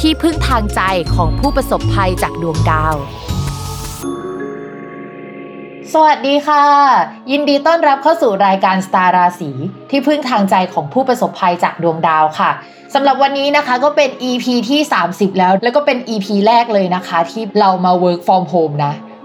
ที่พึ่งทางใจของผู้ประสบภัยจากดวงดาว สวัสดีค่ะ ยินดีต้อนรับเข้าสู่รายการสตาร์ราศีที่พึ่งทางใจของผู้ประสบภัยจากดวงดาวค่ะสำหรับวันนี้นะคะก็เป็น EP ที่ 30 แล้ว แล้วก็เป็น EP แรกเลยนะคะ ที่เรามา work from home นะ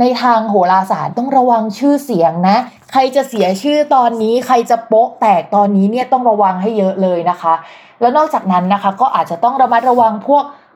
ในทางโหราศาสตร์ต้องระวังชื่อเสียงนะ ใครจะเสียชื่อตอนนี้ ใครจะโป๊ะแตกตอนนี้เนี่ยต้องระวังให้เยอะเลยนะคะ แล้วนอกจากนั้นนะคะ ก็อาจจะต้องระมัดระวังพวก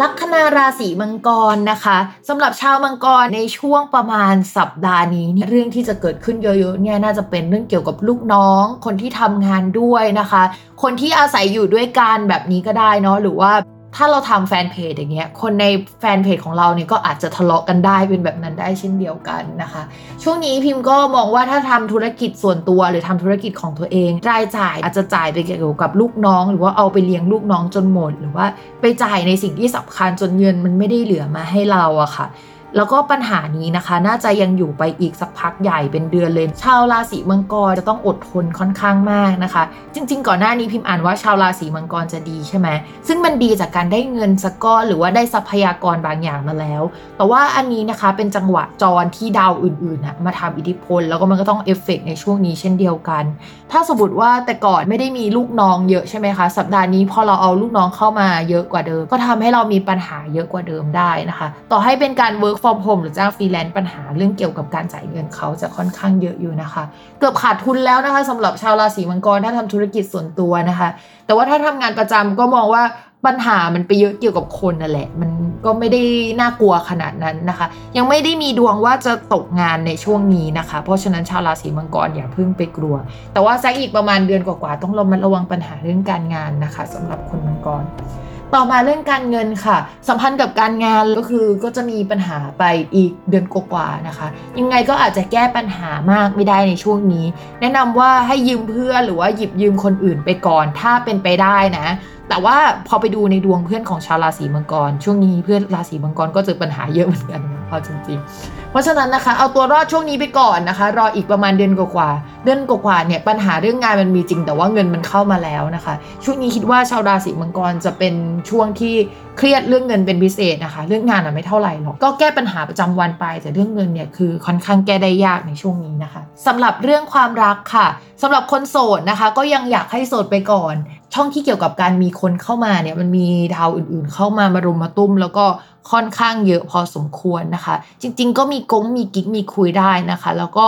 ลัคนาราศีมังกรนะคะสำหรับชาวมังกรในช่วงประมาณสัปดาห์นี้เนี่ยเรื่องที่จะเกิดขึ้นเยอะๆเนี่ยน่าจะเป็นเรื่องเกี่ยวกับลูกน้อง คนที่ทำงานด้วยนะคะ คนที่อาศัยอยู่ด้วยกันแบบนี้ก็ได้เนาะหรือว่า ถ้าเราทำแฟนเพจอย่างเงี้ย คนในแฟนเพจของเราเนี่ยก็อาจจะทะเลาะกันได้เป็นแบบนั้นได้เช่นเดียวกันนะคะ ช่วงนี้พิมพ์ก็มองว่าถ้าทำธุรกิจส่วนตัวหรือทำธุรกิจของตัวเอง รายจ่ายอาจจะจ่ายไปเกี่ยวกับลูกน้อง หรือว่าเอาไปเลี้ยงลูกน้องจนหมด หรือว่าไปจ่ายในสิ่งที่สำคัญจนเงินมันไม่ได้เหลือมาให้เราอะค่ะ แล้วก็ปัญหานี้นะคะ น่าจะยังอยู่ไปอีกสักพักใหญ่เป็นเดือนเลย ชาวราศีมังกรจะต้องอดทนค่อนข้างมากนะคะ จริง ๆ ก่อนหน้านี้พิมพ์อ่านว่าชาวราศีมังกรจะดีใช่ไหมซึ่งมันดีจากการได้เงินสักก้อนหรือว่าได้ทรัพยากรบางอย่างมาแล้ว แต่ว่าอันนี้นะคะเป็นจังหวะจรที่ดาวอื่นๆมาทำอิทธิพล แล้วก็มันก็ต้องเอฟเฟกในช่วงนี้เช่นเดียวกัน ถ้าสมมติว่าแต่ก่อนไม่ได้มีลูกน้องเยอะใช่ไหมคะสัปดาห์นี้พอเราเอาลูกน้องเข้ามาเยอะกว่าเดิม ก็ทำให้เรามีปัญหาเยอะกว่าเดิมได้นะคะ ต่อให้เป็นการ work from home หรือจ้างฟรีแลนซ์ปัญหาเรื่องเกี่ยวกับการจ่ายเงินเขาจะค่อนข้างเยอะอยู่นะคะ เกือบขาดทุนแล้วนะคะสำหรับชาวราศีมังกรถ้าทำธุรกิจส่วนตัวนะคะ แต่ว่าถ้าทำงานประจำก็มองว่าปัญหามันไปเยอะเกี่ยวกับคนนั่นแหละ มันก็ไม่ได้น่ากลัวขนาดนั้นนะคะ ยังไม่ได้มีดวงว่าจะตกงานในช่วงนี้นะคะ เพราะฉะนั้นชาวราศีมังกรอย่าเพิ่งไปกลัว แต่ว่าสักอีกประมาณเดือนกว่าๆต้องระมัดระวังปัญหาเรื่องการงานนะคะสำหรับคนมังกร ต่อมาเรื่องการเงินค่ะ สัมพันธ์กับการงานก็คือก็จะมีปัญหาไปอีกเดือนกว่าๆนะคะ ยังไงก็อาจจะแก้ปัญหามากไม่ได้ในช่วงนี้ แนะนำว่าให้ยืมเพื่อนหรือว่าหยิบยืมคนอื่นไปก่อน ถ้าเป็นไปได้นะ แต่ว่าพอไปดูในดวงเพื่อนของชาวราศีมังกร ช่วงนี้เพื่อนราศีมังกรก็เจอปัญหาเยอะเหมือนกันนะเอาจริงๆ เพราะฉะนั้นนะคะ เอาตัวรอดช่วงนี้ไปก่อนนะคะ รออีกประมาณเดือนกว่าเดือนกว่าเนี่ยปัญหาเรื่องงานมันมีจริง แต่ว่าเงินมันเข้ามาแล้วนะคะ ช่วงนี้คิดว่าชาวราศีมังกรจะเป็นช่วงที่เครียดเรื่องเงินเป็นพิเศษนะคะ เรื่องงานอะไม่เท่าไหร่หรอกก็แก้ปัญหาประจำวันไป แต่เรื่องเงินเนี่ยคือค่อนข้างแก้ได้ยากในช่วงนี้นะคะสำหรับเรื่องความรักค่ะสำหรับคนโสดนะคะ ก็ยังอยากให้โสดไปก่อน ช่องที่เกี่ยวกับการมีคนเข้ามาเนี่ยมันมีดาวอื่นๆ เข้ามามารุมมาตุ้ม แล้วก็ค่อนข้างเยอะพอสมควรนะคะ จริง ๆ ก็มีกงมีกิ๊กมีคุยได้นะคะ แล้วก็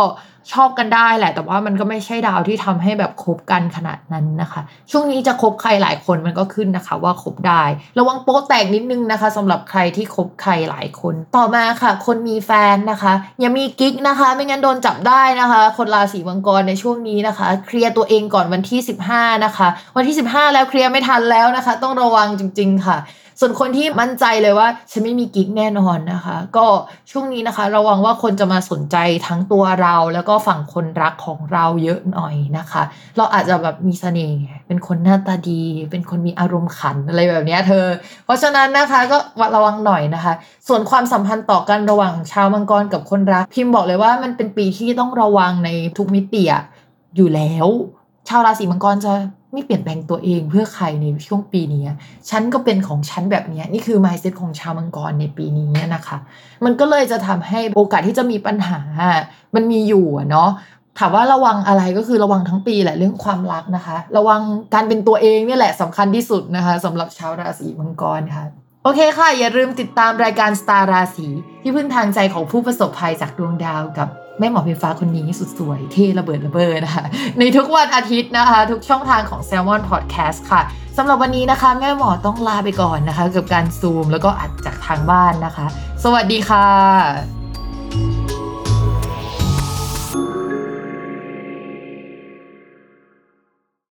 ชอบกันได้แหละ แต่ว่ามันก็ไม่ใช่ดาวที่ทำให้แบบคบกันขนาดนั้นนะคะ ช่วงนี้จะคบใครหลายคนมันก็ขึ้นนะคะ ว่าคบได้ ระวังโป๊แตกนิดนึงนะคะสำหรับใครที่คบใครหลายคน ต่อมาค่ะ คนมีแฟนนะคะ อย่ามีกิ๊กนะคะ ไม่งั้นโดนจับได้นะคะ คนราศีมังกรในช่วงนี้นะคะ เคลียร์ตัวเองก่อนวันที่ 15 นะคะ วันที่ 15 แล้วเคลียร์ไม่ทันแล้วนะคะ ต้องระวังจริง ๆ ค่ะ ส่วนคนที่มั่นใจเลยว่าฉันไม่มีกิ๊กแน่นอนนะคะ ก็ช่วงนี้นะคะ ระวังว่าคนจะมาสนใจทั้งตัวเรา แล้วก็ฝั่งคนรักของเราเยอะหน่อยนะคะ เราอาจจะแบบมีเสน่ห์เป็นคนหน้าตาดี เป็นคนมีอารมณ์ขันอะไรแบบนี้เธอ เพราะฉะนั้นนะคะก็ระวังหน่อยนะคะ ส่วนความสัมพันธ์ต่อกันระหว่างชาวมังกรกับคนรัก พิมพ์บอกเลยว่ามันเป็นปีที่ต้องระวังในทุกมิติอยู่แล้ว ชาวราศีมังกรจะไม่เปลี่ยนแปลงตัวเองเพื่อใครในช่วงปีนี้ฉันก็เป็นของฉันแบบนี้นี่คือ mindset ของชาวมังกรในปีนี้นะคะ มันก็เลยจะทำให้โอกาสที่จะมีปัญหา มันมีอยู่เนาะถามว่าระวังอะไรก็คือระวังทั้งปีแหละเรื่องความรักนะคะ ระวังการเป็นตัวเองนี่แหละสำคัญที่สุดนะคะสำหรับชาวราศีมังกรค่ะโอเคค่ะ อย่าลืมติดตามรายการสตาร์ราศีที่พึ่งทางใจของผู้ประสบภัยจากดวงดาวกับ แม่หมอไฟฟ้าคนนี้สุดสวยเท่ระเบิดระเบิดนะคะ ในทุกวันอาทิตย์นะคะ ทุกช่องทางของ Salmon Podcast ค่ะสำหรับวันนี้นะคะ แม่หมอต้องลาไปก่อนนะคะ กับการซูมแล้วก็อัดจากทางบ้านนะคะ สวัสดีค่ะ